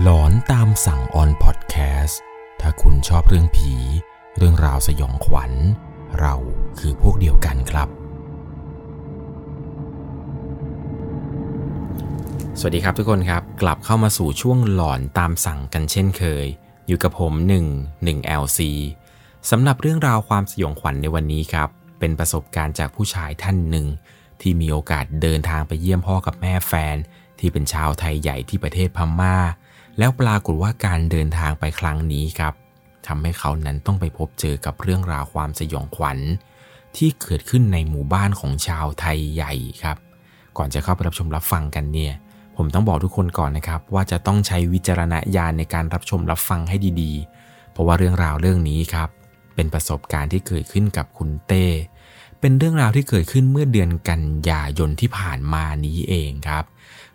หลอนตามสั่งออนพอดแคสต์ถ้าคุณชอบเรื่องผี เรื่องราวสยองขวัญ เราคือพวกเดียวกันครับ สวัสดีครับทุกคนครับ กลับเข้ามาสู่ช่วงหลอนตามสั่งกันเช่นเคย อยู่กับผม 1 1 LC สำหรับเรื่องราวความสยองขวัญในวันนี้ครับ เป็นประสบการณ์จากผู้ชายท่านหนึ่ง ที่มีโอกาสเดินทางไปเยี่ยมพ่อกับแม่แฟน ที่เป็นชาวไทยใหญ่ที่ประเทศพม่า แล้วปรากฏว่าการเดินทางไปครั้งนี้ครับทำให้เขานั้นต้องไปพบเจอกับเรื่องราวความสยองขวัญ ที่เกิดขึ้นในหมู่บ้านของชาวไทยใหญ่ครับ ก่อนจะเข้าไปรับชมรับฟังกันเนี่ย ผมต้องบอกทุกคนก่อนนะครับ ว่าจะต้องใช้วิจารณญาณในการรับชมรับฟังให้ดีๆ เพราะว่าเรื่องราวเรื่องนี้ครับ เป็นประสบการณ์ที่เกิดขึ้นกับคุณเต้ เป็นเรื่องราวที่เกิดขึ้นเมื่อเดือนกันยายนที่ผ่านมานี้เองครับ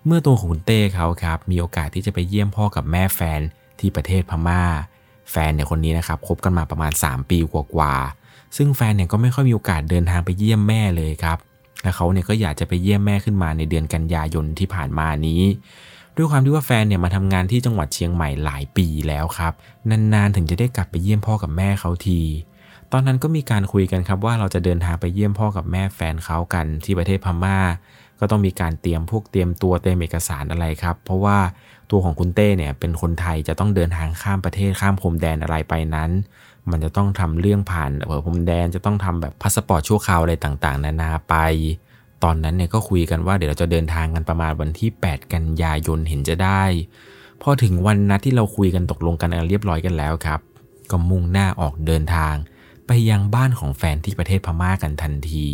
เมื่อตัวของคุณเต้เขาครับมีโอกาสที่จะไปเยี่ยมพ่อกับแม่แฟนที่ประเทศพม่า แฟนเนี่ยคนนี้นะครับคบกันมาประมาณ 3 ปีกว่าๆซึ่งแฟนเนี่ยก็ไม่ค่อยมีโอกาสเดินทางไปเยี่ยมแม่เลยครับและเขาเนี่ยก็อยากจะไปเยี่ยมแม่ขึ้นมาในเดือนกันยายนที่ผ่านมานี้ ด้วยความที่ว่าแฟนเนี่ยมาทำงานที่จังหวัดเชียงใหม่หลายปีแล้วครับนานๆถึงจะได้กลับไปเยี่ยมพ่อกับแม่เขาทีตอนนั้นก็มีการคุยกันครับว่าเราจะเดินทางไปเยี่ยมพ่อกับแม่แฟนเขากันที่ประเทศพม่า ก็ต้องมีการเตรียมพวกเตรียมตัวเตรียมเอกสารอะไรครับ เพราะว่าตัวของคุณเต้เนี่ยเป็นคนไทยจะต้องเดินทางข้ามประเทศข้ามพรมแดนอะไรไปนั้น มันจะต้องทำเรื่องผ่านเออพรมแดนจะต้องทำแบบพาสปอร์ตชั่วคราวอะไรต่างๆ นานาไป ตอนนั้นเนี่ยก็คุยกันว่าเดี๋ยวเราจะเดินทางกันประมาณวันที่ 8 กันยายนเห็นจะได้พอถึงวันนัดที่เราคุยกันตกลงกันเรียบร้อยกันแล้วครับ ก็มุ่งหน้าออกเดินทาง ไปยังบ้านของแฟนที่ประเทศพม่ากันทันที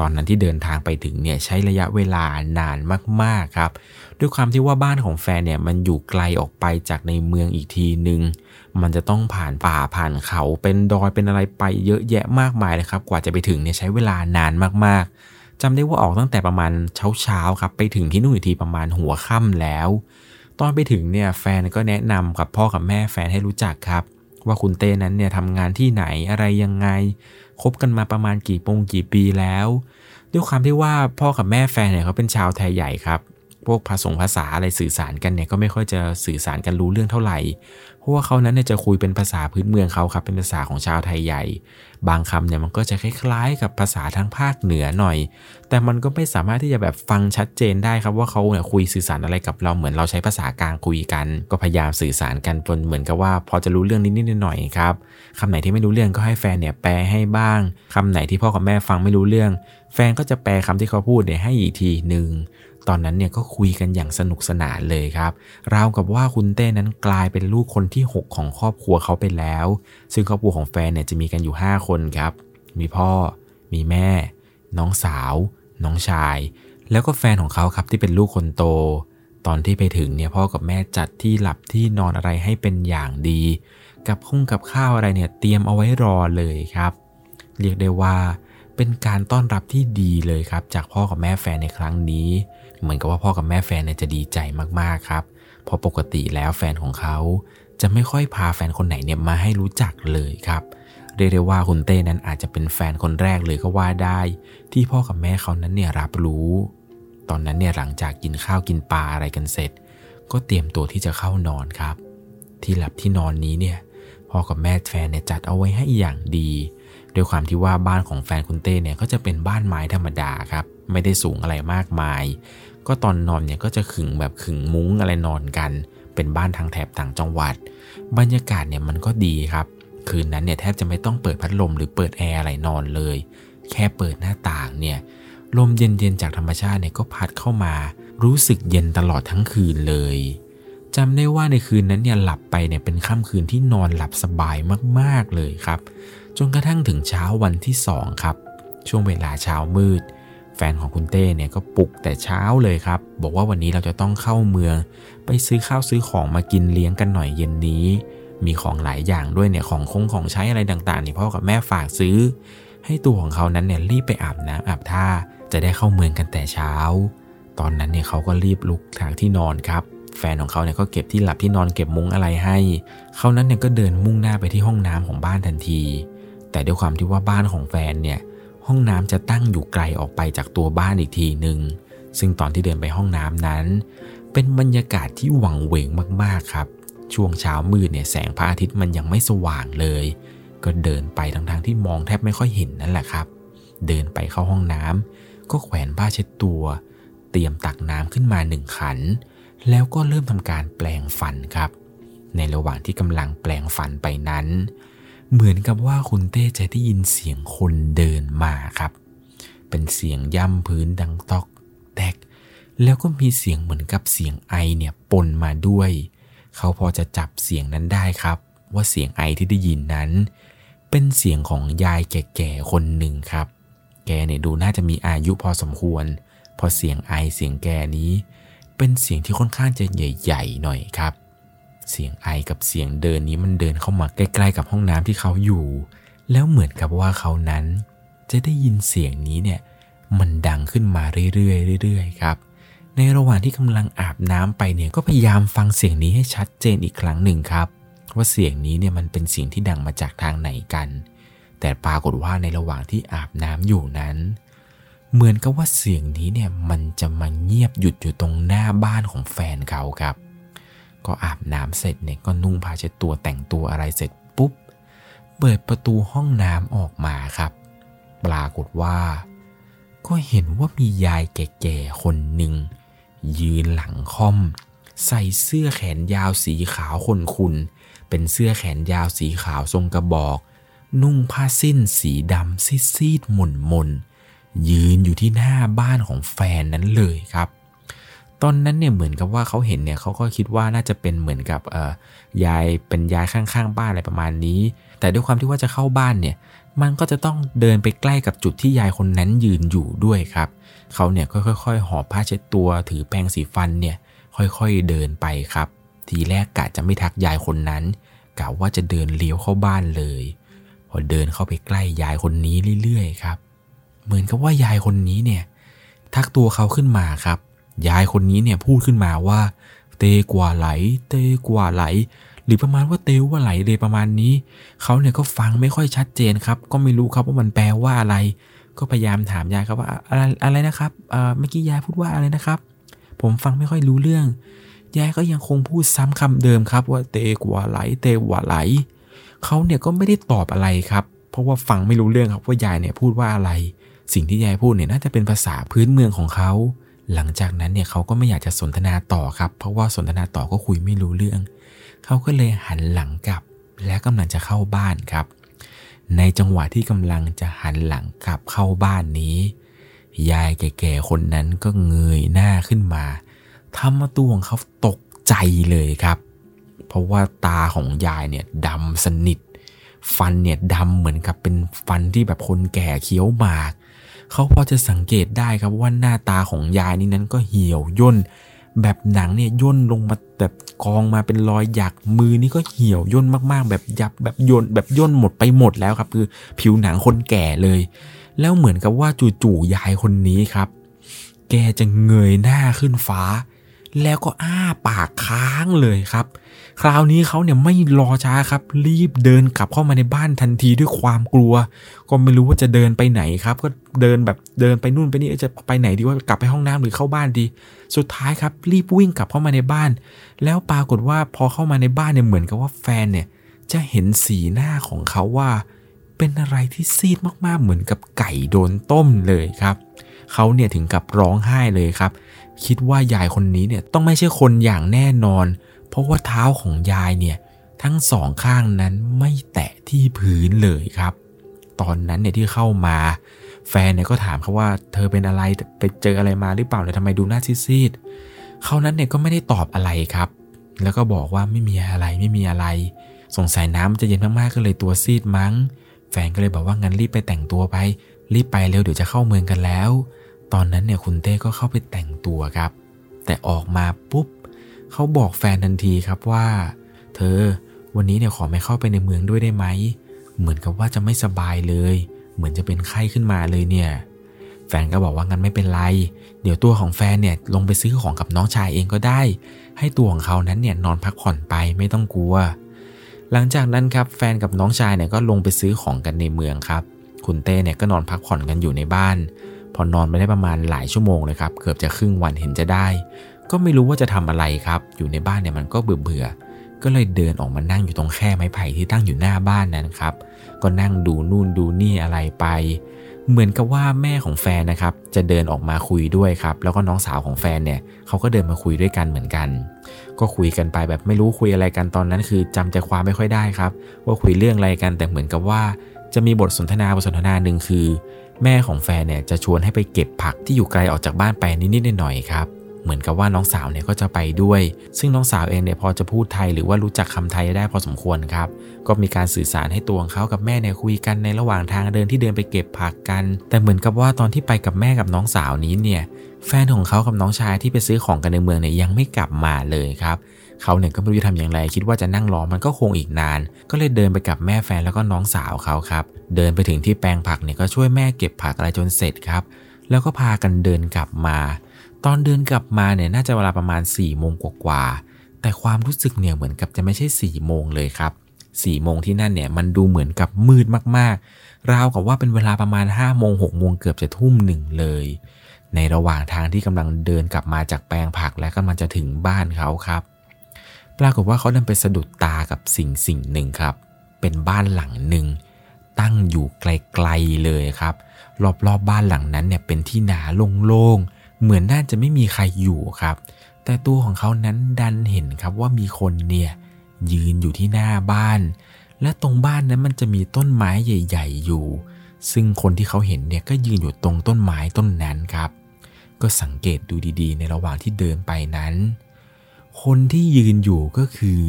ตอนนั้นที่เดินทางไปถึงเนี่ยใช้ระยะเวลานานมากๆครับด้วยความที่ว่าบ้านของแฟนเนี่ยมันอยู่ไกลออกไปจากในเมืองอีกทีหนึ่งมันจะต้องผ่านป่าผ่านเขาเป็นดอยเป็นอะไรไปเยอะแยะมากมายเลยครับกว่าจะไปถึงเนี่ยใช้เวลานานมากๆจำได้ว่าออกตั้งแต่ประมาณเช้าๆครับไปถึงที่นู่นอีกทีประมาณหัวค่ำแล้ว ตอนไปถึงเนี่ยแฟนก็แนะนำกับพ่อกับแม่แฟนให้รู้จักครับว่าคุณเต้นั้นเนี่ยทำงานที่ไหนอะไรยังไง คบกันมาประมาณกี่ปงกี่ปีแล้ว ด้วยความที่ว่าพ่อกับแม่แฟนเนี่ยเขาเป็นชาวไทยใหญ่ครับ พวกภาษาภาษาอะไรสื่อสารกันเนี่ยก็ไม่ค่อยจะสื่อสารกันรู้เรื่องเท่าไหร่ เพราะว่าเขานั้นเนี่ยจะคุยเป็นภาษาพื้นเมืองเขาครับเป็นภาษาของชาวไทยใหญ่ บางคำเนี่ยมันก็จะคล้าย ๆ กับภาษาทางภาคเหนือหน่อย แต่มันก็ไม่สามารถที่จะแบบฟังชัดเจนได้ครับว่าเขาเนี่ยคุยสื่อสารอะไรกับเราเหมือนเราใช้ภาษากลางคุยกัน ก็พยายามสื่อสารกันจนเหมือนกับว่า พอจะรู้เรื่องนิดๆหน่อยๆครับคำไหนที่ไม่รู้เรื่องก็ให้แฟนเนี่ยแปลให้บ้างคำไหนที่พ่อกับแม่ฟังไม่รู้เรื่อง แฟนก็จะแปลคำที่เขาพูดเนี่ยให้อีกทีหนึ่ง ตอนนั้นเนี่ยก็คุยกันอย่างสนุกสนานเลยครับราวกับว่าคุณเต้นั้นกลายเป็นลูกคนที่ 6 ของครอบครัวเขาไปแล้ว ซึ่งครอบครัวของแฟนเนี่ยจะมีกันอยู่ 5 คนครับ มีพ่อ มีแม่ น้องสาว น้องชาย แล้วก็แฟนของเขาครับที่เป็นลูกคนโต ตอนที่ไปถึงเนี่ยพ่อกับแม่จัดที่หลับที่นอนอะไรให้เป็นอย่างดี กับคุ้งกับข้าวอะไรเนี่ยเตรียมเอาไว้รอเลยครับ เรียกได้ว่า เป็นการต้อนรับที่ดีเลยครับ จากพ่อกับแม่แฟนในครั้งนี้ เหมือนกับว่าพ่อกับแม่แฟนเนี่ยจะดีใจมากๆครับเพราะปกติแล้วแฟนของเขา จะไม่ค่อยพาแฟนคนไหนเนี่ยมาให้รู้จักเลยครับเรียกได้ว่าคุณเต้นั้นอาจจะเป็นแฟนคนแรกเลยก็ว่าได้ ที่พ่อกับแม่เขานั้นเนี่ยรับรู้ ตอนนั้นเนี่ยหลังจากกินข้าวกินปลาอะไรกันเสร็จ ก็เตรียมตัวที่จะเข้านอนครับ ที่หลับที่นอนนี้เนี่ยพ่อกับแม่แฟนเนี่ยจัดเอาไว้ให้อย่างดี ด้วยความที่ว่าบ้านของแฟนคุณเต้เนี่ยก็จะเป็นบ้านไม้ธรรมดาครับ ไม่ได้สูงอะไรมากมาย ก็ตอนนอนเนี่ยก็จะขึงแบบขึงมุ้งอะไรนอนกัน เป็นบ้านทางแถบต่างจังหวัด บรรยากาศเนี่ยมันก็ดีครับ คืนนั้นเนี่ยแทบจะไม่ต้องเปิดพัดลมหรือเปิดแอร์อะไรนอนเลย แค่เปิดหน้าต่างเนี่ยลมเย็นๆจากธรรมชาติเนี่ยก็พัดเข้ามา รู้สึกเย็นตลอดทั้งคืนเลยจำได้ว่าในคืนนั้นเนี่ยหลับไปเนี่ยเป็นค่ำคืนที่นอนหลับสบายมากๆเลยครับ จนกระทั่งถึงเช้าวันที่สองครับ ช่วงเวลาเช้ามืด แฟนของคุณเต้เนี่ยก็ปลุกแต่เช้าเลยครับ บอกว่าวันนี้เราจะต้องเข้าเมือง ไปซื้อข้าวซื้อของมากินเลี้ยงกันหน่อยเย็นนี้ มีของหลายอย่างด้วยเนี่ยของคงของใช้อะไรต่างๆนี่พ่อกับแม่ฝากซื้อ ให้ตัวของเขานั้นเนี่ยรีบไปอาบน้ำอาบท่า จะได้เข้าเมืองกันแต่เช้า ตอนนั้นเนี่ยเขาก็รีบลุกทางที่นอนครับแฟนของเขาเนี่ยก็เก็บที่หลับที่นอนเก็บมุ้งอะไรให้ เขานั้นเนี่ยก็เดินมุ่งหน้าไปที่ห้องน้ำของบ้านทันที แต่ด้วยความที่ว่าบ้านของแฟนเนี่ย ห้องน้ำจะตั้งอยู่ไกลออกไปจากตัวบ้านอีกทีหนึ่งซึ่งตอนที่เดินไปห้องน้ำนั้น เป็นบรรยากาศที่หวังเวงมากๆครับ ช่วงเช้ามืดเนี่ยแสงพระอาทิตย์มันยังไม่สว่างเลย ก็เดินไปทั้งๆที่มองแทบไม่ค่อยเห็นนั่นแหละครับ เดินไปเข้าห้องน้ำก็แขวนผ้าเช็ดตัว เตรียมตักน้ำขึ้นมาหนึ่งขัน แล้วก็เริ่มทำการแปลงฟันครับ ในระหว่างที่กำลังแปลงฟันไปนั้น เหมือนกับว่าคุณเต้จะได้ยินเสียงคนเดินมาครับ เป็นเสียงย่ำพื้นดังตอกแตก แล้วก็มีเสียงเหมือนกับเสียงไอเนี่ยปนมาด้วย เขาพอจะจับเสียงนั้นได้ครับ ว่าเสียงไอที่ได้ยินนั้น เป็นเสียงของยายแก่ๆคนหนึ่งครับ แกเนี่ยดูน่าจะมีอายุพอสมควร พอเสียงไอเสียงแกนี้ เป็นเสียงที่ค่อนข้างจะใหญ่ ๆ หน่อยครับ เสียงไอกับเสียงเดินนี้มันเดินเข้ามาใกล้ ๆ กับห้องน้ำที่เขาอยู่ แล้วเหมือนกับว่าเขานั้น จะได้ยินเสียงนี้เนี่ยมันดังขึ้นมาเรื่อยๆเรื่อยๆครับ ในระหว่างที่กำลังอาบน้ำไปเนี่ยก็พยายามฟังเสียงนี้ให้ชัดเจนอีกครั้งหนึ่งครับ ว่าเสียงนี้เนี่ยมันเป็นเสียงที่ดังมาจากทางไหนกัน แต่ปรากฏว่าในระหว่างที่อาบน้ำอยู่นั้น เหมือนกับว่าเสียงนี้เนี่ยมันจะมาเงียบหยุดอยู่ตรงหน้าบ้านของแฟนเขาครับ ก็อาบน้ำเสร็จเนี่ยก็นุ่งผ้าเช็ดตัวแต่งตัวอะไรเสร็จปุ๊บ เปิดประตูห้องน้ำออกมาครับ ปรากฏว่า ก็เห็นว่ามียายแก่ๆคนหนึ่ง ยืนหลังค่อม ใส่เสื้อแขนยาวสีขาวคนคุณ เป็นเสื้อแขนยาวสีขาวทรงกระบอก นุ่งผ้าสิ้นสีดำซีดๆหม่นมนๆยืนอยู่ที่หน้าบ้านของแฟนนั้นเลยครับ ตอนนั้นเนี่ยเหมือนกับว่าเขาเห็นเนี่ยเขาก็คิดว่าน่าจะเป็นเหมือนกับเอ่อยายเป็นยายข้างๆ บ้านอะไรประมาณนี้ แต่ด้วยความที่ว่าจะเข้าบ้านเนี่ยมันก็จะต้องเดินไปใกล้กับจุดที่ยายคนนั้นยืนอยู่ด้วยครับเขาเนี่ยค่อยๆหอบผ้าเช็ดตัว ถือแปรงสีฟันเนี่ยค่อยๆเดินไปครับ ทีแรกกะจะไม่ทักยายคนนั้นกะว่าจะเดินเลี้ยวเข้าบ้านเลย พอเดินเข้าไปใกล้ยายคนนี้เรื่อยๆครับ เหมือนกับว่ายายคนนี้เนี่ยทักตัวเขาขึ้นมาครับ ยายคนนี้เนี่ยพูดขึ้นมาว่า เตกว่าไหล เตกว่าไหล หรือประมาณว่าเตว่าไหลเลยประมาณนี้ เขาเนี่ยก็ฟังไม่ค่อยชัดเจนครับ ก็ไม่รู้ครับว่ามันแปลว่าอะไร ก็พยายามถามยายครับว่าอะไรอะไรนะครับเอ่อเมื่อกี้ยายพูดว่าอะไรนะครับ ผมฟังไม่ค่อยรู้เรื่อง ยายก็ยังคงพูดซ้ำคำเดิมครับ ว่าเตกว่าไหล เตกว่าไหล เขาเนี่ยก็ไม่ได้ตอบอะไรครับ เพราะว่าฟังไม่รู้เรื่องครับว่ายายเนี่ยพูดว่าอะไร สิ่งที่ยายพูดเนี่ยน่าจะเป็นภาษาพื้นเมืองของเขา หลังจากนั้นเนี่ยเขาก็ไม่อยากจะสนทนาต่อครับ เพราะว่าสนทนาต่อก็คุยไม่รู้เรื่อง เขาก็เลยหันหลังกลับ และกำลังจะเข้าบ้านครับ ในจังหวะที่กำลังจะหันหลังกลับเข้าบ้านนี้ ยายแก่ๆคนนั้นก็เงยหน้าขึ้นมาทำมาตัวของเขาตกใจเลยครับ เพราะว่าตาของยายเนี่ยดำสนิท ฟันเนี่ยดำเหมือนกับเป็นฟันที่แบบคนแก่เคี้ยวหมาก เขาพอจะสังเกตได้ครับว่าหน้าตาของยายนี่นั้นก็เหี่ยวย่น แบบหนังเนี่ยย่นลงมาแบบกองมาเป็นรอยหยักมือนี่ก็เหี่ยวย่นมากๆ แบบยับแบบย่นแบบย่นหมดไปหมดแล้วครับ คือผิวหนังคนแก่เลย แล้วเหมือนกับว่าจู่ๆยายคนนี้ครับ แกจะเงยหน้าขึ้นฟ้า แล้วก็อ้าปากค้างเลยครับ คราวนี้เขาเนี่ยไม่รอช้าครับ รีบเดินกลับเข้ามาในบ้านทันทีด้วยความกลัว ก็ไม่รู้ว่าจะเดินไปไหนครับ ก็เดินแบบเดินไปนู่นไปนี่จะไปไหนดีว่ากลับไปห้องน้ำหรือเข้าบ้านดี สุดท้ายครับ รีบวิ่งกลับเข้ามาในบ้าน แล้วปรากฏว่าพอเข้ามาในบ้านเนี่ยเหมือนกับว่าแฟนเนี่ยจะเห็นสีหน้าของเขาว่าเป็นอะไรที่ซีดมากๆ เหมือนกับไก่โดนต้มเลยครับ เขาเนี่ยถึงกับร้องไห้เลยครับ คิดว่ายายคนนี้เนี่ยต้องไม่ใช่คนอย่างแน่นอน ราะว่าเท้าของยายเนี่ยทั้งสองข้างนั้นไม่แตะที่พื้นเลยครับ ตอนนั้นเนี่ยที่เข้ามาแฟนเนี่ยก็ถามเขาว่าเธอเป็นอะไรไปเจออะไรมาหรือเปล่าเนี่ยทำไมดูหน้าซีดๆเขานั้นเนี่ยก็ไม่ได้ตอบอะไรครับ แล้วก็บอกว่าไม่มีอะไรไม่มีอะไร สงสัยน้ำจะเย็นมากๆก็เลยตัวซีดมั้ง แฟนก็เลยบอกว่างั้นรีบไปแต่งตัวไป รีบไปเร็วเดี๋ยวจะเข้าเมืองกันแล้ว ตอนนั้นเนี่ยคุณเต้ก็เข้าไปแต่งตัวครับ แต่ออกมาปุ๊บ เขาบอกแฟนทันทีครับว่า เธอ วันนี้เนี่ยขอไม่เข้าไปในเมืองด้วยได้ไหม เหมือนกับว่าจะไม่สบายเลย เหมือนจะเป็นไข้ขึ้นมาเลยเนี่ย แฟนก็บอกว่างั้นไม่เป็นไร เดี๋ยวตัวของแฟนเนี่ยลงไปซื้อของกับน้องชายเองก็ได้ ให้ตัวของเขานั้นเนี่ยนอนพักผ่อนไปไม่ต้องกลัว หลังจากนั้นครับแฟนกับน้องชายเนี่ยก็ลงไปซื้อของกันในเมืองครับ คุณเต้เนี่ยก็นอนพักผ่อนกันอยู่ในบ้านพอนอนไปได้ประมาณหลายชั่วโมงเลยครับ เกือบจะครึ่งวันเห็นจะได้ ก็ไม่รู้ว่าจะทำอะไรครับ อยู่ในบ้านเนี่ยมันก็เบื่อเบื่อก็เลยเดินออกมานั่งอยู่ตรงแค่ไม้ไผ่ที่ตั้งอยู่หน้าบ้านนั้นครับ ก็นั่งดูนู่นดูนี่อะไรไป เหมือนกับว่าแม่ของแฟนนะครับ จะเดินออกมาคุยด้วยครับ แล้วก็น้องสาวของแฟนเนี่ยเขาก็เดินมาคุยด้วยกันเหมือนกัน ก็คุยกันไปแบบไม่รู้คุยอะไรกันตอนนั้น คือจำใจความไม่ค่อยได้ครับ ว่าคุยเรื่องอะไรกัน แต่เหมือนกับว่าจะมีบทสนทนาบทสนทนาหนึ่งคือ แม่ของแฟนเนี่ยจะชวนให้ไปเก็บผักที่อยู่ไกลออกจากบ้านไปนิดๆหน่อยๆครับ เหมือนกับว่าน้องสาวเนี่ยก็จะไปด้วย ซึ่งน้องสาวเองเนี่ยพอจะพูดไทยหรือว่ารู้จักคำไทยได้พอสมควรครับ ก็มีการสื่อสารให้ตัวของเขากับแม่เนี่ยคุยกันในระหว่างทางเดินที่เดินไปเก็บผักกัน แต่เหมือนกับว่าตอนที่ไปกับแม่กับน้องสาวนี้เนี่ยแฟนของเขากับน้องชายที่ไปซื้อของกันในเมืองเนี่ยยังไม่กลับมาเลยครับเขาเนี่ยก็ไม่รู้จะทำอย่างไร คิดว่าจะนั่งรอมันก็คงอีกนาน ก็เลยเดินไปกับแม่แฟนแล้วก็น้องสาวเขาครับ เดินไปถึงที่แปลงผักเนี่ยก็ช่วยแม่เก็บผักอะไรจนเสร็จครับ แล้วก็พากันเดินกลับมา ตอนเดินกลับมาเนี่ยน่าจะเวลาประมาณ4ี่โมงกว่าแต่ความรู้สึกเนี่ยเหมือนกับจะไม่ใช่4ี่โมงเลยครับ4ี่โมงที่นั่นเนี่ยมันดูเหมือนกับมืดมากๆ ราวกับว่าเป็นเวลาประมาณ5้าโมงหกโมงเกือบจะทุ่มหนึ่งเลย ในระหว่างทางที่กำลังเดินกลับมาจากแปลงผักและกำลังจะถึงบ้านเขาครับ ปรากฏว่าเขาเดินไปสะดุดตากับสิ่งสิ่งหนึ่งครับ เป็นบ้านหลังหนึ่งตั้งอยู่ไกลๆเลยครับ รอบๆบบ้านหลังนั้นเนี่ยเป็นที่นาโล่งๆ เหมือนน่าจะไม่มีใครอยู่ครับ แต่ตัวของเขานั้นดันเห็นครับว่ามีคนเนี่ยยืนอยู่ที่หน้าบ้าน และตรงบ้านนั้นมันจะมีต้นไม้ใหญ่ ๆ อยู่ ซึ่งคนที่เขาเห็นเนี่ยก็ยืนอยู่ตรงต้นไม้ต้นนั้นครับ ก็สังเกตดูดีๆ ในระหว่างที่เดินไปนั้น คนที่ยืนอยู่ก็คือ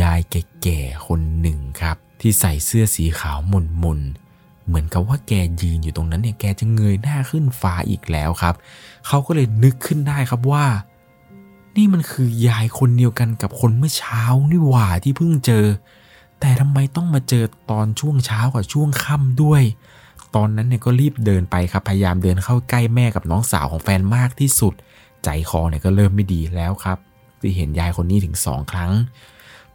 ยายแก่ๆคนหนึ่งครับ ที่ใส่เสื้อสีขาวมนๆ เหมือนกับว่าแกยืนอยู่ตรงนั้นเนี่ยแกจะเงยหน้าขึ้นฟ้าอีกแล้วครับ เขาก็เลยนึกขึ้นได้ครับว่า นี่มันคือยายคนเดียวกันกับคนเมื่อเช้านี่หว่าที่เพิ่งเจอ แต่ทำไมต้องมาเจอตอนช่วงเช้ากับช่วงค่ำด้วย ตอนนั้นเนี่ยก็รีบเดินไปครับพยายามเดินเข้าใกล้แม่กับน้องสาวของแฟนมากที่สุด ใจคอเนี่ยก็เริ่มไม่ดีแล้วครับที่เห็นยายคนนี้ถึงสองครั้ง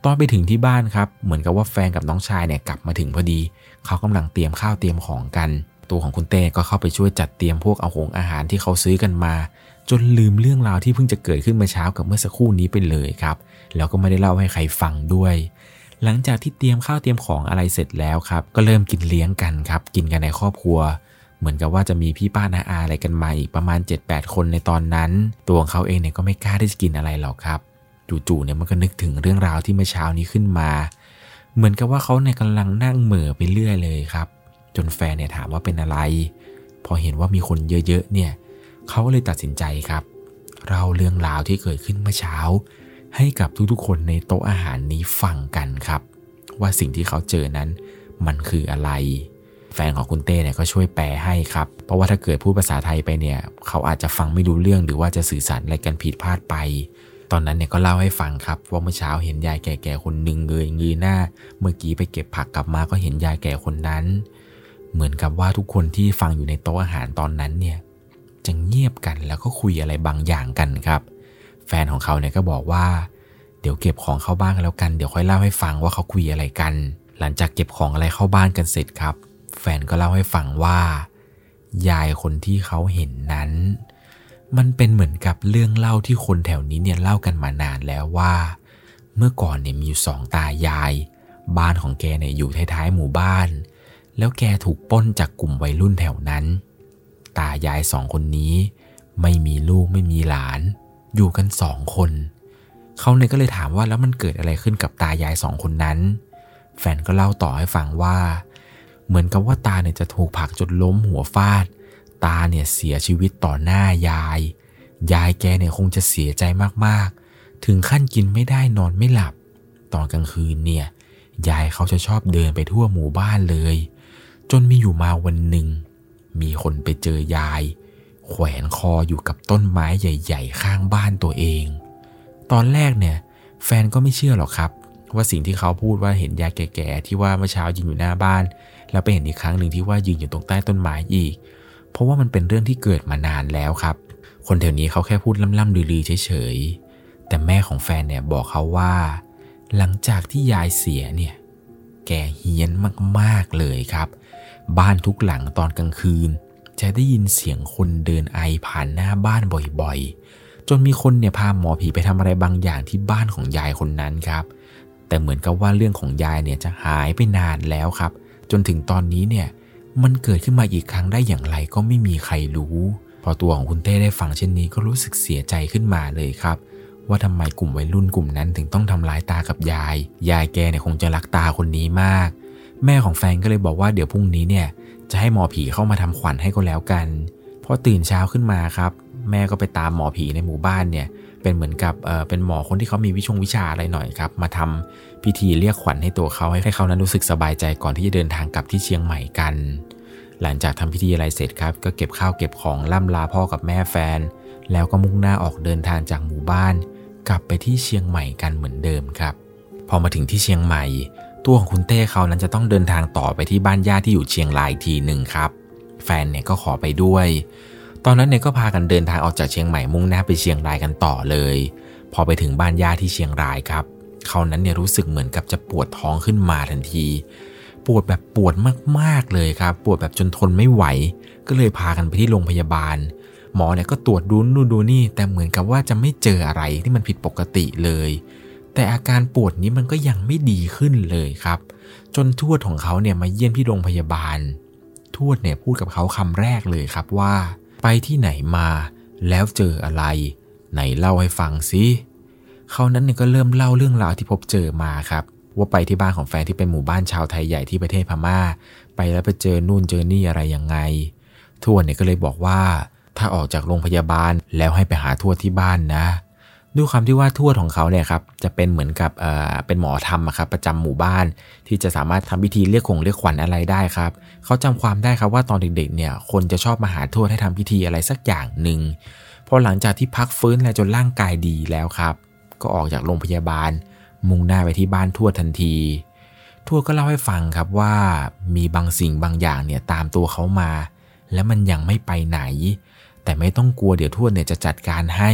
ตอนไปถึงที่บ้านครับ เหมือนกับว่าแฟนกับน้องชายเนี่ยกลับมาถึงพอดี เขากำลังเตรียมข้าวเตรียมของกัน ตัวของคุณเต้ก็เข้าไปช่วยจัดเตรียมพวกเอาหงอาหารที่เขาซื้อกันมา จนลืมเรื่องราวที่เพิ่งจะเกิดขึ้นเมื่อเช้ากับเมื่อสักครู่นี้ไปเลยครับ แล้วก็ไม่ได้เล่าให้ใครฟังด้วย หลังจากที่เตรียมข้าวเตรียมของอะไรเสร็จแล้วครับ ก็เริ่มกินเลี้ยงกันครับ กินกันในครอบครัวเหมือนกับว่าจะมีพี่ป้านาอาอะไรกันมาอีกประมาณ 7-8 คนในตอนนั้น ตัวของเขาเองเนี่ยก็ไม่กล้าที่จะกินอะไรหรอกครับ จู่ๆเนี่ยมันก็นึกถึงเรื่องราวที่เมื่อเช้านี้ขึ้นมา เหมือนกับว่าเขาเนี่ยกำลังนั่งเหม่อไปเรื่อยเลยครับ จนแฟนเนี่ยถามว่าเป็นอะไร พอเห็นว่ามีคนเยอะๆเนี่ยเขาก็เลยตัดสินใจครับเล่าเรื่องราวที่เกิดขึ้นเมื่อเช้า ให้กับทุกๆคนในโต๊ะอาหารนี้ฟังกันครับ ว่าสิ่งที่เขาเจอนั้นมันคืออะไร แฟนของคุณเต้เนี่ยก็ช่วยแปลให้ครับ เพราะว่าถ้าเกิดพูดภาษาไทยไปเนี่ย เขาอาจจะฟังไม่รู้เรื่องหรือว่าจะสื่อสารอะไรกันผิดพลาดไป ตอนนั้นเนี่ยก็เล่าให้ฟังครับ ว่าเมื่อเช้าเห็นยายแก่ๆคนหนึ่งเงยเงือหน้า เมื่อกี้ไปเก็บผักกลับมาก็เห็นยายแก่คนนั้น เหมือนกับว่าทุกคนที่ฟังอยู่ในโต๊ะอาหารตอนนั้นเนี่ยจะเงียบกันแล้วก็คุยอะไรบางอย่างกันครับ แฟนของเขาเนี่ยก็บอกว่า เดี๋ยวเก็บของเข้าบ้านแล้วกันเดี๋ยวค่อยเล่าให้ฟังว่าเขาคุยอะไรกัน หลังจากเก็บของอะไรเข้าบ้านกันเสร็จครับ แฟนก็เล่าให้ฟังว่า ยายคนที่เขาเห็นนั้น มันเป็นเหมือนกับเรื่องเล่าที่คนแถวนี้เนี่ยเล่ากันมานานแล้วว่า เมื่อก่อนเนี่ยมีอยู่สองตายาย บ้านของแกเนี่ยอยู่ท้ายๆหมู่บ้าน แล้วแกถูกป้นจากกลุ่มวัยรุ่นแถวนั้น ตายายสองคนนี้ ไม่มีลูกไม่มีหลาน อยู่กันสองคน เขาเนี่ยก็เลยถามว่าแล้วมันเกิดอะไรขึ้นกับตายายสองคนนั้น แฟนก็เล่าต่อให้ฟังว่า เหมือนกับว่าตาเนี่ยจะถูกผักจนล้มหัวฟาด ตาเนี่ยเสียชีวิตต่อหน้ายาย ยายแกเนี่ยคงจะเสียใจมากๆ ถึงขั้นกินไม่ได้นอนไม่หลับ ตอนกลางคืนเนี่ยยายเขาจะชอบเดินไปทั่วหมู่บ้านเลย จนมีอยู่มาวันหนึ่ง มีคนไปเจอยาย แขวนคออยู่กับต้นไม้ใหญ่ ๆ ข้างบ้านตัวเอง ตอนแรกเนี่ยแฟนก็ไม่เชื่อหรอกครับ ว่าสิ่งที่เขาพูดว่าเห็นยายแก่ๆที่ว่าเมื่อเช้ายืนอยู่หน้าบ้าน แล้วไปเห็นอีกครั้งหนึ่งที่ว่ายืนอยู่ตรงใต้ต้นไม้อีก เพราะว่ามันเป็นเรื่องที่เกิดมานานแล้วครับ คนแถวนี้เขาแค่พูดล่ำๆลือๆเฉยๆ แต่แม่ของแฟนเนี่ยบอกเขาว่า หลังจากที่ยายเสียเนี่ย แกเฮี้ยนมากๆเลยครับ บ้านทุกหลังตอนกลางคืน จะได้ยินเสียงคนเดินไอผ่านหน้าบ้านบ่อยๆ จนมีคนเนี่ยพาหมอผีไปทำอะไรบางอย่างที่บ้านของยายคนนั้นครับ แต่เหมือนกับว่าเรื่องของยายเนี่ยจะหายไปนานแล้วครับ จนถึงตอนนี้เนี่ย มันเกิดขึ้นมาอีกครั้งได้อย่างไรก็ไม่มีใครรู้ พอตัวของคุณเต้ได้ฟังเช่นนี้ก็รู้สึกเสียใจขึ้นมาเลยครับ ว่าทำไมกลุ่มวัยรุ่นกลุ่มนั้นถึงต้องทำร้ายตากับยาย ยายแกเนี่ยคงจะรักตาคนนี้มาก แม่ของแฟนก็เลยบอกว่าเดี๋ยวพรุ่งนี้เนี่ยจะให้หมอผีเข้ามาทำขวัญให้ก็แล้วกันพอตื่นเช้าขึ้นมาครับ แม่ก็ไปตามหมอผีในหมู่บ้านเนี่ย เป็นเหมือนกับเป็นหมอคนที่เขามีวิชงวิชาอะไรหน่อยครับ มาทำพิธีเรียกขวัญให้ตัวเขาให้เขานั้นรู้สึกสบายใจก่อนที่จะเดินทางกลับที่เชียงใหม่กัน หลังจากทำพิธีอะไรเสร็จครับ ก็เก็บข้าวเก็บของล่ำลาพ่อกับแม่แฟน แล้วก็มุ่งหน้าออกเดินทางจากหมู่บ้าน กลับไปที่เชียงใหม่กันเหมือนเดิมครับ พอมาถึงที่เชียงใหม่ ตัวของคุณเต้เขานั้นจะต้องเดินทางต่อไปที่บ้านญาติที่อยู่เชียงรายอีกทีหนึ่งครับ แฟนเนี่ยก็ขอไปด้วย ตอนนั้นเนี่ยก็พากันเดินทางออกจากเชียงใหม่มุ่งหน้าไปเชียงรายกันต่อเลย พอไปถึงบ้านญาติที่เชียงรายครับเขานั้นเนี่ยรู้สึกเหมือนกับจะปวดท้องขึ้นมาทันที ปวดแบบปวดมากๆเลยครับ ปวดแบบจนทนไม่ไหว ก็เลยพากันไปที่โรงพยาบาล หมอเนี่ยก็ตรวจดูนู่นดูนี่ แต่เหมือนกับว่าจะไม่เจออะไรที่มันผิดปกติเลย แต่อาการปวดนี้มันก็ยังไม่ดีขึ้นเลยครับ จนทวดของเขาเนี่ยมาเยี่ยมที่โรงพยาบาล ทวดเนี่ยพูดกับเขาคำแรกเลยครับว่า ไปที่ไหนมาแล้วเจออะไร ไหนเล่าให้ฟังสิเขานั้นเนี่ยก็เริ่มเล่าเรื่องราวที่พบเจอมาครับ ว่าไปที่บ้านของแฟนที่เป็นหมู่บ้านชาวไทยใหญ่ที่ประเทศพม่า ไปแล้วไปเจอนู่นเจอนี่อะไรยังไง ทวดเนี่ยก็เลยบอกว่า ถ้าออกจากโรงพยาบาลแล้วให้ไปหาทวดที่บ้านนะ ด้วยความที่ว่าทวดของเขาเนี่ยครับจะเป็นเหมือนกับเอ่อเป็นหมอธรรมครับประจำหมู่บ้าน ที่จะสามารถทำพิธีเรียกคงเรียกขวัญอะไรได้ครับเขาจำความได้ครับว่าตอนเด็กๆเนี่ยคนจะชอบมาหาทวดให้ทำพิธีอะไรสักอย่างหนึ่งพอหลังจากที่พักฟื้นแล้วจนร่างกายดีแล้วครับ ก็ออกจากโรงพยาบาล มุ่งหน้าไปที่บ้านทวดทันทีทวดก็เล่าให้ฟังครับว่ามีบางสิ่งบางอย่างเนี่ยตามตัวเขามา และมันยังไม่ไปไหน แต่ไม่ต้องกลัวเดี๋ยวทวดเนี่ยจะจัดการให้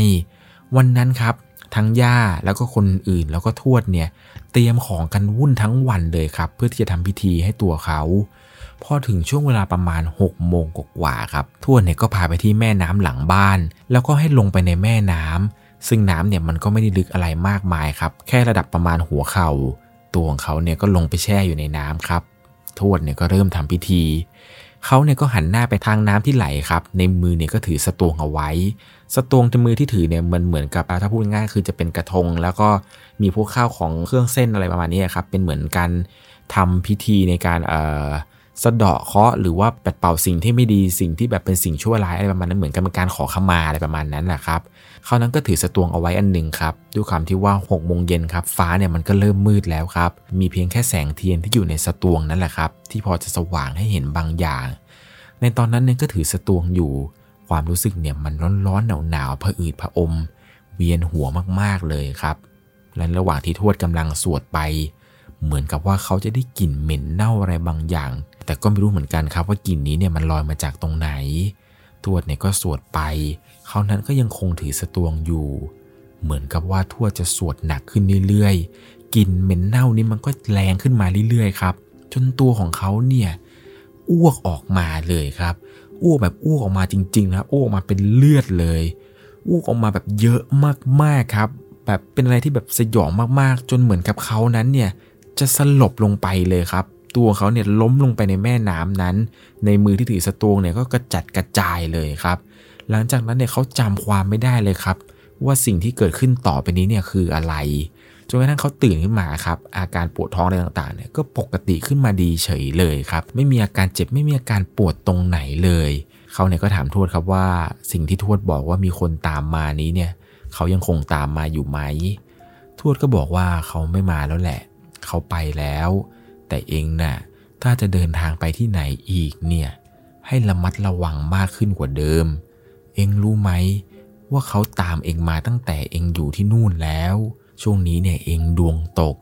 วันนั้นครับทั้งย่าแล้วก็คนอื่นแล้วก็ทวดเนี่ย เตรียมของกันวุ่นทั้งวันเลยครับ เพื่อที่จะทำพิธีให้ตัวเขา พอถึงช่วงเวลาประมาณ6โมงกว่าครับทวดเนี่ยก็พาไปที่แม่น้ำหลังบ้าน แล้วก็ให้ลงไปในแม่น้ำซึ่งน้ำเนี่ยมันก็ไม่ได้ลึกอะไรมากมายครับ แค่ระดับประมาณหัวเข่าตัวของเขาเนี่ยก็ลงไปแช่อยู่ในน้ำครับทวดเนี่ยก็เริ่มทำพิธีเขาเนี่ยก็หันหน้าไปทางน้ำที่ไหลครับ ในมือเนี่ยก็ถือสตวงเอาไว้ สตวงในมือที่ถือเนี่ยมันเหมือนกับถ้าพูดง่ายคือจะเป็นกระทง แล้วก็มีพวกข้าวของเครื่องเส้นอะไรประมาณนี้ครับเป็นเหมือนการทำพิธีในการเอ่อสะเดาะเคราะห์หรือว่าปัดเป่าสิ่งที่ไม่ดีสิ่งที่แบบเป็นสิ่งชั่วร้ายอะไรประมาณนั้นเหมือนกับเป็นการขอขมาอะไรประมาณนั้นแหละครับเขานั้นก็ถือสตวงเอาไว้อันหนึ่งครับด้วยความที่ว่า6กโมงเย็นครับฟ้าเนี่ยมันก็เริ่มมืดแล้วครับมีเพียงแค่แสงเทียนที่อยู่ในสตวงนั่นแหละครับที่พอจะสว่างให้เห็นบางอย่าง ในตอนนั้นเนี่ยก็ถือสตวงอยู่ ความรู้สึกเนี่ยมันร้อนๆหนาวๆผะอืดผะอม เวียนหัวมากๆเลยครับ และระหว่างที่ทวดกำลังสวดไป เหมือนกับว่าเขาจะได้กลิ่นเหม็นเน่าอะไรบางอย่าง แต่ก็ไม่รู้เหมือนกันครับว่ากลิ่นนี้เนี่ยมันลอยมาจากตรงไหน ทวดเนี่ยก็สวดไป เขานั้นก็ยังคงถือสตวงอยู่ เหมือนกับว่าทวดจะสวดหนักขึ้นเรื่อยๆกลิ่นเหม็นเน่านี่มันก็แรงขึ้นมาเรื่อยๆครับ จนตัวของเขาเนี่ยอ้วกออกมาเลยครับ อ้วกแบบอ้วกออกมาจริงๆนะอ้วกออกมาเป็นเลือดเลยอ้วกออกมาแบบเยอะมากๆครับ แบบเป็นอะไรที่แบบสยองมากๆ จนเหมือนกับเขานั้นเนี่ยจะสลบลงไปเลยครับ ตัวเขาเนี่ยล้มลงไปในแม่น้ำนั้น ในมือที่ถือสตวงเนี่ยก็กระจัดกระจายเลยครับ หลังจากนั้นเนี่ยเขาจำความไม่ได้เลยครับ ว่าสิ่งที่เกิดขึ้นต่อไปนี้เนี่ยคืออะไร จนกระทั่งเขาตื่นขึ้นมาครับ อาการปวดท้องอะไรต่างๆเนี่ยก็ปกติขึ้นมาดีเฉยเลยครับ ไม่มีอาการเจ็บไม่มีอาการปวดตรงไหนเลย เขาเนี่ยก็ถามทวดครับว่าสิ่งที่ทวดบอกว่ามีคนตามมานี้เนี่ยเขายังคงตามมาอยู่ไหม ทวดก็บอกว่าเขาไม่มาแล้วแหละ เขาไปแล้ว แต่เองน่ะถ้าจะเดินทางไปที่ไหนอีกเนี่ยให้ระมัดระวังมากขึ้นกว่าเดิม เองรู้ไหมว่าเขาตามเองมาตั้งแต่เองอยู่ที่นู่นแล้ว ช่วงนี้เนี่ยเองดวงตก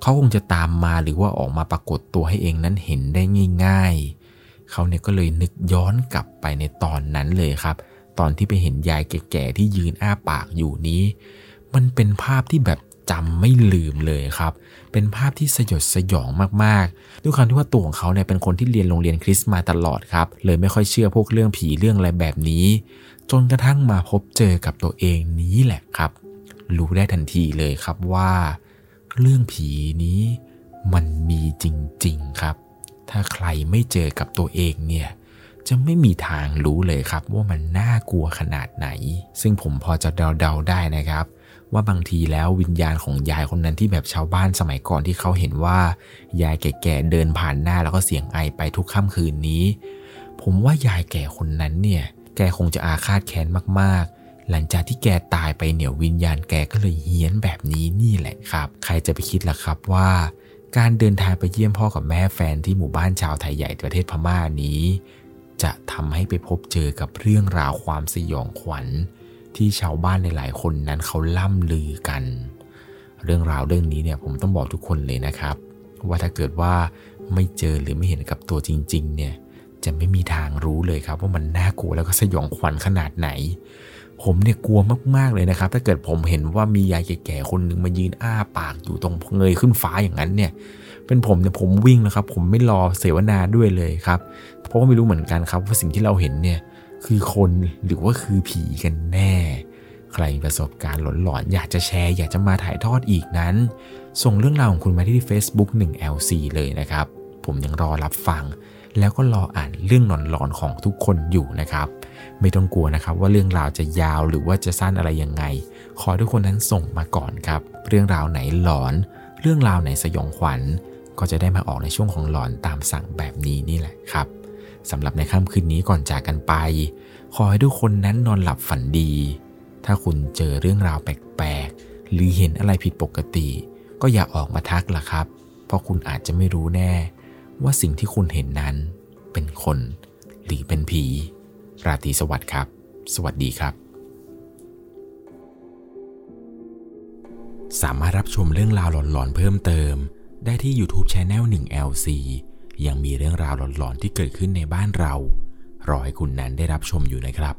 เขาคงจะตามมาหรือว่าออกมาปรากฏตัวให้เองนั้นเห็นได้ง่าย ๆ เขาเนี่ยก็เลยนึกย้อนกลับไปในตอนนั้นเลยครับ ตอนที่ไปเห็นยายแก่ๆที่ยืนอ้าปากอยู่นี้ มันเป็นภาพที่แบบจำไม่ลืมเลยครับ เป็นภาพที่สยดสยองมากๆ ด้วยความที่ว่าตัวของเขาเนี่ยเป็นคนที่เรียนโรงเรียนคริสต์มาตลอดครับ เลยไม่ค่อยเชื่อพวกเรื่องผีเรื่องอะไรแบบนี้ จนกระทั่งมาพบเจอกับตัวเองนี้แหละครับ รู้ได้ทันทีเลยครับว่า เรื่องผีนี้มันมีจริงๆครับ ถ้าใครไม่เจอกับตัวเองเนี่ยจะไม่มีทางรู้เลยครับว่ามันน่ากลัวขนาดไหน ซึ่งผมพอจะเดาๆได้นะครับ ว่าบางทีแล้ววิญญาณของยายคนนั้นที่แบบชาวบ้านสมัยก่อนที่เขาเห็นว่า ยายแก่ๆเดินผ่านหน้าแล้วก็เสียงไอไปทุกค่ำคืนนี้ ผมว่ายายแก่คนนั้นเนี่ยแกคงจะอาฆาตแค้นมากๆ หลังจากที่แกตายไปเนี่ยวิญญาณแกก็เลยเฮี้ยนแบบนี้นี่แหละครับ ใครจะไปคิดล่ะครับว่า การเดินทางไปเยี่ยมพ่อกับแม่แฟนที่หมู่บ้านชาวไทยใหญ่ประเทศพม่านี้ จะทำให้ไปพบเจอกับเรื่องราวความสยองขวัญ ที่ชาวบ้านหลายๆ คนนั้นเขาล่ำลือกัน เรื่องราวเรื่องนี้เนี่ยผมต้องบอกทุกคนเลยนะครับ ว่าถ้าเกิดว่าไม่เจอหรือไม่เห็นกับตัวจริง ๆ เนี่ยจะไม่มีทางรู้เลยครับว่ามันน่ากลัวแล้วก็สยองขวัญขนาดไหน ผมเนี่ยกลัวมากๆเลยนะครับ ถ้าเกิดผมเห็นว่ามียายแก่ๆคนหนึ่งมายืนอ้าปากอยู่ตรงเงยขึ้นฟ้าอย่างนั้นเนี่ย เป็นผมเนี่ยผมวิ่งนะครับ ผมไม่รอเสวนาด้วยเลยครับ เพราะว่าไม่รู้เหมือนกันครับว่าสิ่งที่เราเห็นเนี่ยคือคนหรือว่าคือผีกันแน่ ใครประสบการณ์หลอนๆอยากจะแชร์ อยากจะมาถ่ายทอดอีกนั้น ส่งเรื่องราวของคุณมาที่ Facebook 1LC เลยนะครับ ผมยังรอรับฟัง แล้วก็รออ่านเรื่องหลอนๆของทุกคนอยู่นะครับ ไม่ต้องกลัวนะครับว่าเรื่องราวจะยาวหรือว่าจะสั้นอะไรยังไง ขอทุกคนนั้นส่งมาก่อนครับ เรื่องราวไหนหลอน เรื่องราวไหนสยองขวัญ ก็จะได้มาออกในช่วงของหลอนตามสั่งแบบนี้นี่แหละครับสำหรับในค่ำคืนนี้ก่อนจากกันไป ขอให้ทุกคนนั้นนอนหลับฝันดี ถ้าคุณเจอเรื่องราวแปลกๆ หรือเห็นอะไรผิดปกติ ก็อย่าออกมาทักล่ะครับ เพราะคุณอาจจะไม่รู้แน่ ว่าสิ่งที่คุณเห็นนั้นเป็นคนหรือเป็นผี ราตรีสวัสดิ์ครับ สวัสดีครับ สามารถรับชมเรื่องราวหลอนๆเพิ่มเติม ได้ที่ YouTube c h anel 1 LC ยังมีเรื่องราวหลอนๆที่เกิดขึ้นในบ้านเรา รอให้คุณนั้นได้รับชมอยู่นะครับ